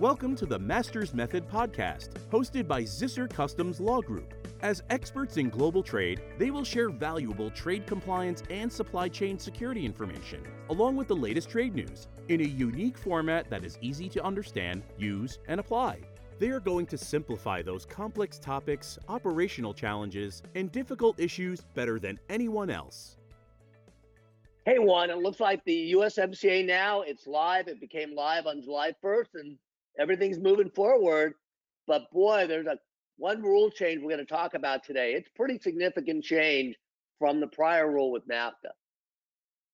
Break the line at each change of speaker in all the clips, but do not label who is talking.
Welcome to the Masters Method podcast, hosted by Zisser Customs Law Group. As experts in global trade, they will share valuable trade compliance and supply chain security information, along with the latest trade news, in a unique format that is easy to understand, use, and apply. They are going to simplify those complex topics, operational challenges, and difficult issues better than anyone else.
Hey, Juan, it looks like the USMCA now, it's live. It became live on July 1st and everything's moving forward. But boy, there's a one rule change we're going to talk about today. It's pretty significant change from the prior rule with NAFTA.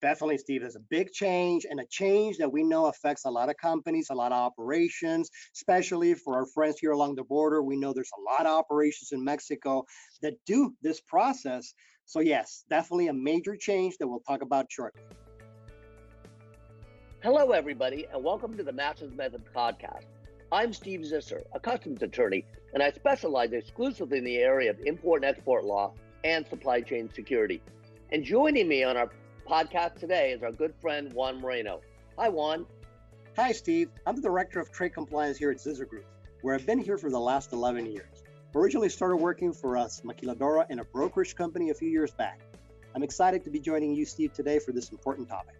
Definitely, Steve. There's a big change and a change that we know affects a lot of companies, a lot of operations, especially for our friends here along the border. We know there's a lot of operations in Mexico that do this process. So yes, definitely a major change that we'll talk about shortly.
Hello, everybody, and welcome to the Masters Method podcast. I'm Steve Zisser, a customs attorney, and I specialize exclusively in the area of import and export law and supply chain security. And joining me on our podcast today is our good friend Juan Moreno. Hi, Juan.
Hi, Steve. I'm the Director of Trade Compliance here at Zisser Group, where I've been here for the last 11 years. Originally started working for us, Maquiladora, in a brokerage company a few years back. I'm excited to be joining you, Steve, today for this important topic.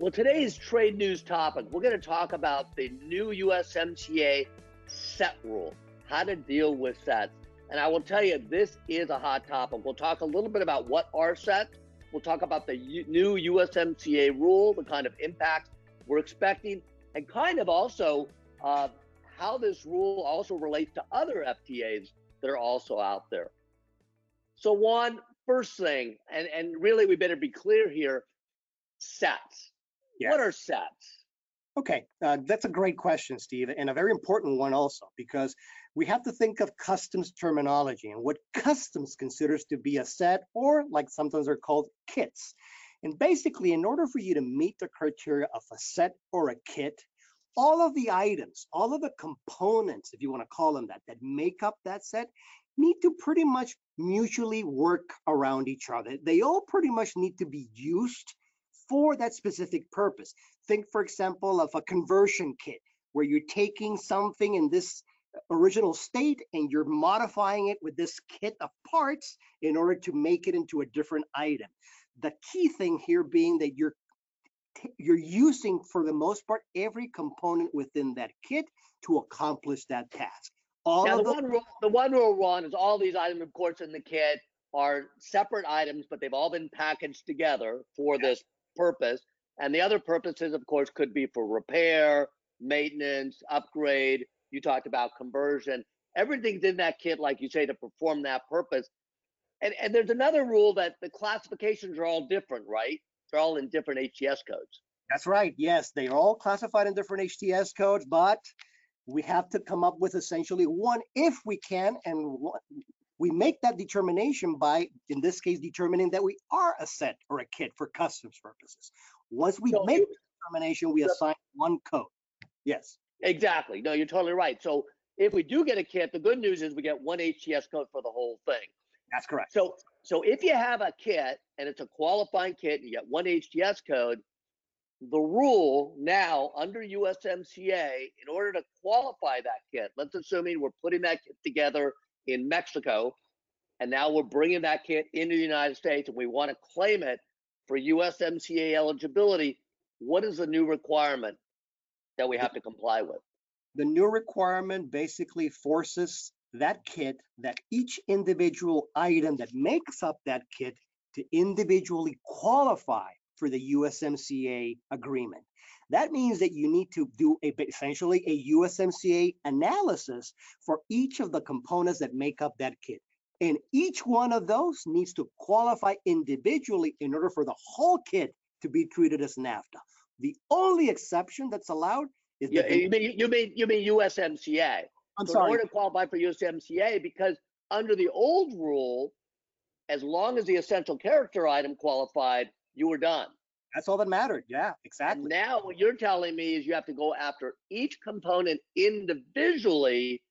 Well, today's trade news topic, we're going to talk about the new USMCA set rule, how to deal with sets. And I will tell you, this is a hot topic. We'll talk a little bit about what are sets. We'll talk about the U- new USMCA rule, the kind of impact we're expecting, and kind of also uh, how this rule also relates to other FTAs that are also out there. So, Juan first thing, and, and really we better be clear here sets. What are sets?
Okay, uh, that's a great question, Steve, and a very important one also, because we have to think of customs terminology and what customs considers to be a set, or like sometimes they're called kits. And basically, in order for you to meet the criteria of a set or a kit, all of the items, all of the components, if you want to call them that, that make up that set need to pretty much mutually work around each other. They all pretty much need to be used for that specific purpose. Think, for example, of a conversion kit where you're taking something in this original state and you're modifying it with this kit of parts in order to make it into a different item. The key thing here being that you're you're using for the most part every component within that kit to accomplish that task.
All now, the, the, one rule, the one rule one is all these items, of course, in the kit are separate items, but they've all been packaged together for yes. this purpose. And the other purposes, of course, could be for repair, maintenance, upgrade. You talked about conversion. Everything's in that kit, like you say, to perform that purpose. And, and there's another rule that the classifications are all different, right? They're all in different HTS codes.
That's right. Yes, they are all classified in different HTS codes, but we have to come up with essentially one if we can, and we make that determination by, in this case, determining that we are a set or a kit for customs purposes. Once we so make the determination, we assign one code. Yes.
Exactly. No, you're totally right. So if we do get a kit, the good news is we get one HTS code for the whole thing.
That's correct.
So so if you have a kit and it's a qualifying kit and you get one HTS code, the rule now under USMCA, in order to qualify that kit, let's assuming we're putting that kit together in Mexico, and now we're bringing that kit into the United States and we want to claim it for USMCA eligibility, what is the new requirement that we have to comply with?
The new requirement basically forces that kit, that each individual item that makes up that kit to individually qualify for the USMCA agreement. That means that you need to do a, essentially a USMCA analysis for each of the components that make up that kit. And each one of those needs to qualify individually in order for the whole kit to be treated as NAFTA. The only exception that's allowed is
yeah, you mean you mean you mean USMCA.
I'm
so
sorry.
In order to qualify for USMCA, because under the old rule, as long as the essential character item qualified, you were done.
That's all that mattered. Yeah, exactly.
And now what you're telling me is you have to go after each component individually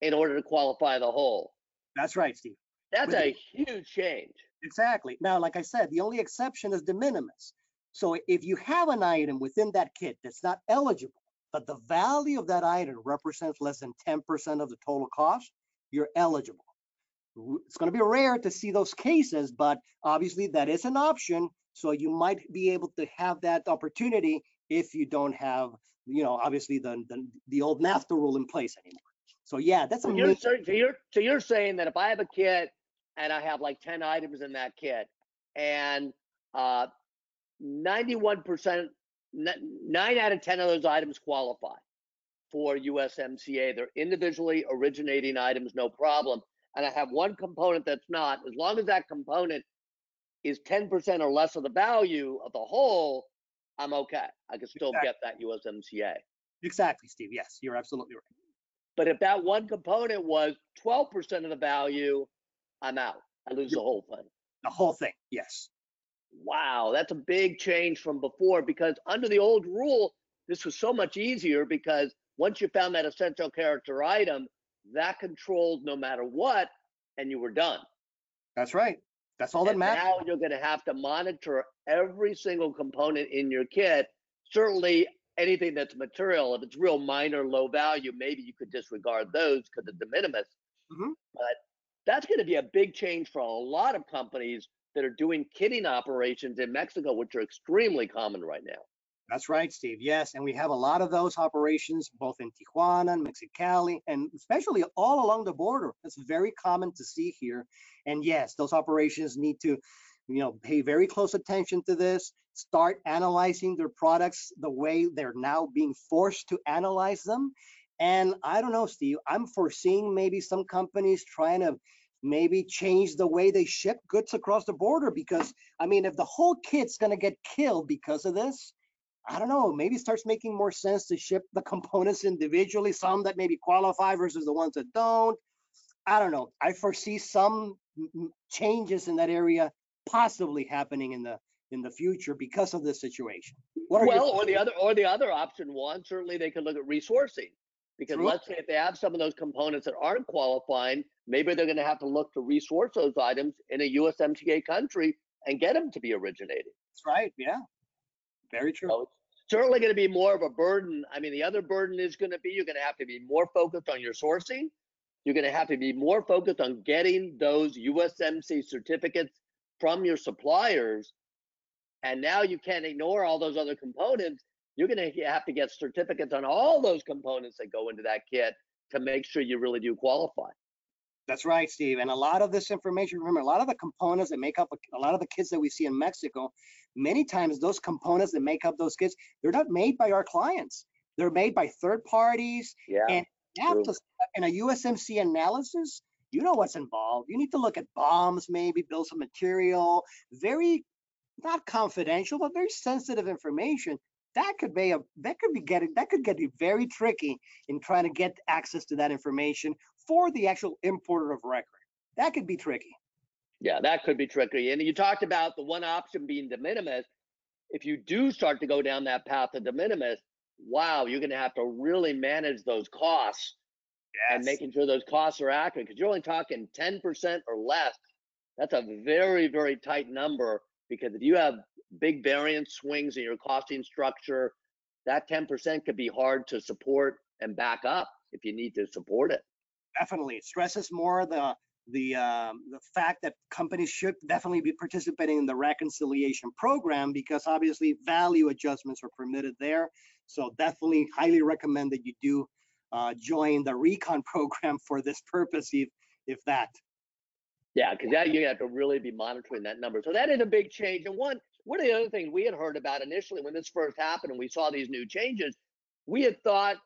in order to qualify the whole.
That's right, Steve.
That's a huge change.
Exactly. Now, like I said, the only exception is de minimis. So if you have an item within that kit that's not eligible but the value of that item represents less than 10% of the total cost, you're eligible. It's going to be rare to see those cases, but obviously that is an option. So you might be able to have that opportunity if you don't have, you know, obviously the the, the old NAFTA rule in place anymore. So yeah, that's
so you're, so you're so you're saying that if I have a kit and I have like 10 items in that kit and uh 91% nine out of 10 of those items qualify for USMCA. They're individually originating items, no problem. And I have one component that's not, as long as that component is 10% or less of the value of the whole, I'm okay. I can still exactly. get that USMCA.
Exactly, Steve. Yes, you're absolutely right.
But if that one component was 12% of the value, I'm out. I lose the whole thing.
The whole thing, yes.
Wow, that's a big change from before because under the old rule, this was so much easier because once you found that essential character item, that controlled no matter what, and you were done.
That's right. That's all that matters.
Now you're going to have to monitor every single component in your kit. Certainly, anything that's material, if it's real minor, low value, maybe you could disregard those because of de minimis. Mm-hmm. But that's going to be a big change for a lot of companies that are doing kitting operations in Mexico, which are extremely common right now.
That's right, Steve. Yes, and we have a lot of those operations both in Tijuana and Mexicali, and especially all along the border. That's very common to see here. And yes, those operations need to, you know, pay very close attention to this. Start analyzing their products the way they're now being forced to analyze them. And I don't know, Steve. I'm foreseeing maybe some companies trying to maybe change the way they ship goods across the border because I mean, if the whole kit's gonna get killed because of this I don't know, maybe it starts making more sense to ship the components individually, some that maybe qualify versus the ones that don't. I don't know. I foresee some changes in that area possibly happening in the in the future because of this situation.
well, or the other or the other option Juan, certainly they could look at resourcing. Because True. let's say if they have some of those components that aren't qualifying, maybe they're going to have to look to resource those items in a USMCA country and get them to be originated.
That's right. Yeah. Very true. So
certainly going to be more of a burden. I mean, the other burden is going to be you're going to have to be more focused on your sourcing. You're going to have to be more focused on getting those USMC certificates from your suppliers. And now you can't ignore all those other components. You're going to have to get certificates on all those components that go into that kit to make sure you really do qualify.
That's right, Steve. And a lot of this information, remember, a lot of the components that make up a, a, lot of the kits that we see in Mexico, many times those components that make up those kits, they're not made by our clients. They're made by third parties.
Yeah.
And to, in a USMC analysis, you know what's involved. You need to look at BOMs, maybe build some material, very not confidential, but very sensitive information. That could be a that could be getting that could get very tricky in trying to get access to that information for the actual importer of record. That could be tricky.
Yeah, that could be tricky. And you talked about the one option being de minimis. If you do start to go down that path of de minimis, wow, you're going to have to really manage those costs yes. and making sure those costs are accurate because you're only talking 10% or less. That's a very, very tight number because if you have big variance swings in your costing structure, that 10% could be hard to support and back up if you need to support it
definitely it stresses more the the um, the fact that companies should definitely be participating in the reconciliation program because obviously value adjustments are permitted there. So definitely highly recommend that you do uh, join the recon program for this purpose, if if that.
Yeah, because that you have to really be monitoring that number. So that is a big change. And one one of the other things we had heard about initially when this first happened and we saw these new changes, we had thought,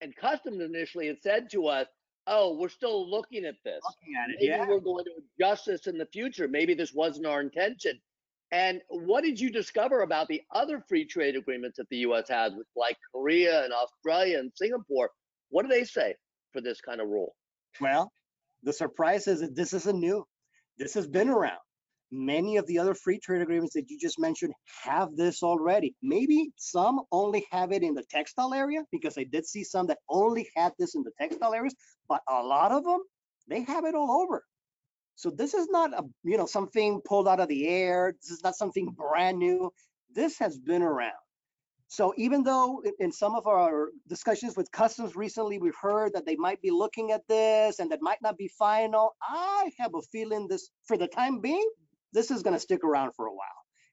and customs initially had said to us, oh, we're still looking at this.
Looking at it,
Maybe
yeah.
we're going to adjust this in the future. Maybe this wasn't our intention. And what did you discover about the other free trade agreements that the U.S. has with like Korea and Australia and Singapore? What do they say for this kind of rule?
Well, the surprise is that this isn't new. This has been around. Many of the other free trade agreements that you just mentioned have this already. Maybe some only have it in the textile area because I did see some that only had this in the textile areas, but a lot of them, they have it all over. So this is not a, you know, something pulled out of the air. This is not something brand new. This has been around. So even though in some of our discussions with customs recently, we've heard that they might be looking at this and that might not be final, I have a feeling this, for the time being, this is going to stick around for a while.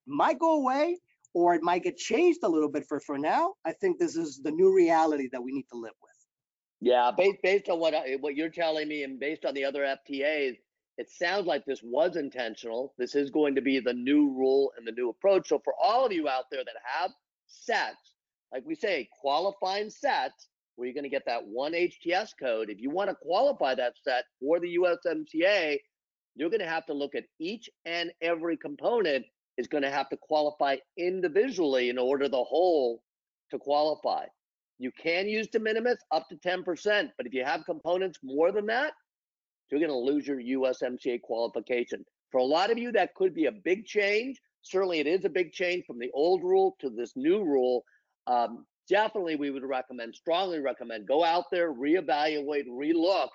It might go away or it might get changed a little bit for for now. I think this is the new reality that we need to live with.
Yeah, based based on what what you're telling me and based on the other FTAs, it sounds like this was intentional. This is going to be the new rule and the new approach. So for all of you out there that have sets, like we say, qualifying sets, where you're going to get that one HTS code. If you want to qualify that set for the USMCA, you're going to have to look at each and every component is going to have to qualify individually in order the whole to qualify. You can use de minimis up to 10%, but if you have components more than that, you're going to lose your USMCA qualification. For a lot of you, that could be a big change. Certainly, it is a big change from the old rule to this new rule. Um, definitely, we would recommend, strongly recommend, go out there, reevaluate, relook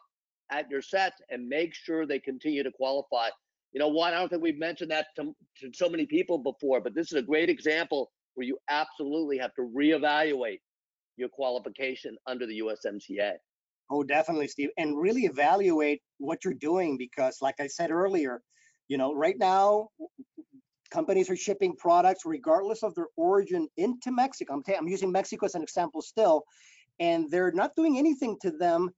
at your sets, and make sure they continue to qualify. You know what? I don't think we've mentioned that to, to so many people before, but this is a great example where you absolutely have to reevaluate your qualification under the USMCA.
Oh, definitely, Steve. And really evaluate what you're doing because, like I said earlier, you know, right now, companies are shipping products regardless of their origin into Mexico. I'm, I'm using Mexico as an example still, and they're not doing anything to them,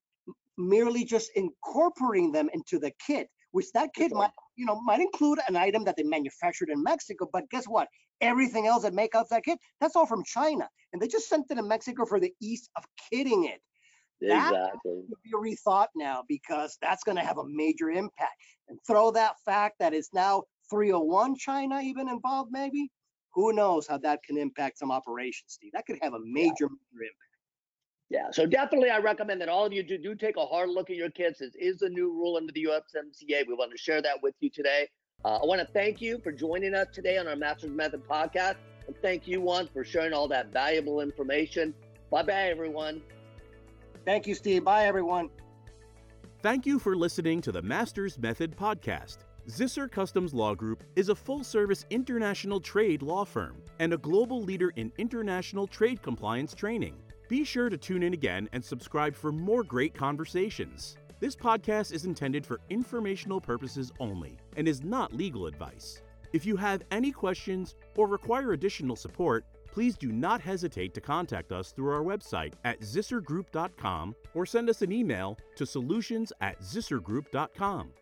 merely just incorporating them into the kit, which that kit might, you know, might include an item that they manufactured in Mexico. But guess what? Everything else that make up that kit, that's all from China, and they just sent it to Mexico for the ease of kitting it.
Exactly.
That be rethought now because that's going to have a major impact. And throw that fact that it's now 301 China even involved, maybe. Who knows how that can impact some operations, Steve? That could have a major, yeah. major impact.
Yeah, so definitely I recommend that all of you do, do take a hard look at your kids. This is a new rule under the USMCA. We want to share that with you today. Uh, I want to thank you for joining us today on our Masters Method podcast. And thank you, Juan, for sharing all that valuable information. Bye bye, everyone.
Thank you, Steve. Bye, everyone.
Thank you for listening to the Masters Method podcast. Zisser Customs Law Group is a full service international trade law firm and a global leader in international trade compliance training. Be sure to tune in again and subscribe for more great conversations. This podcast is intended for informational purposes only and is not legal advice. If you have any questions or require additional support, please do not hesitate to contact us through our website at zissergroup.com or send us an email to solutions at zissergroup.com.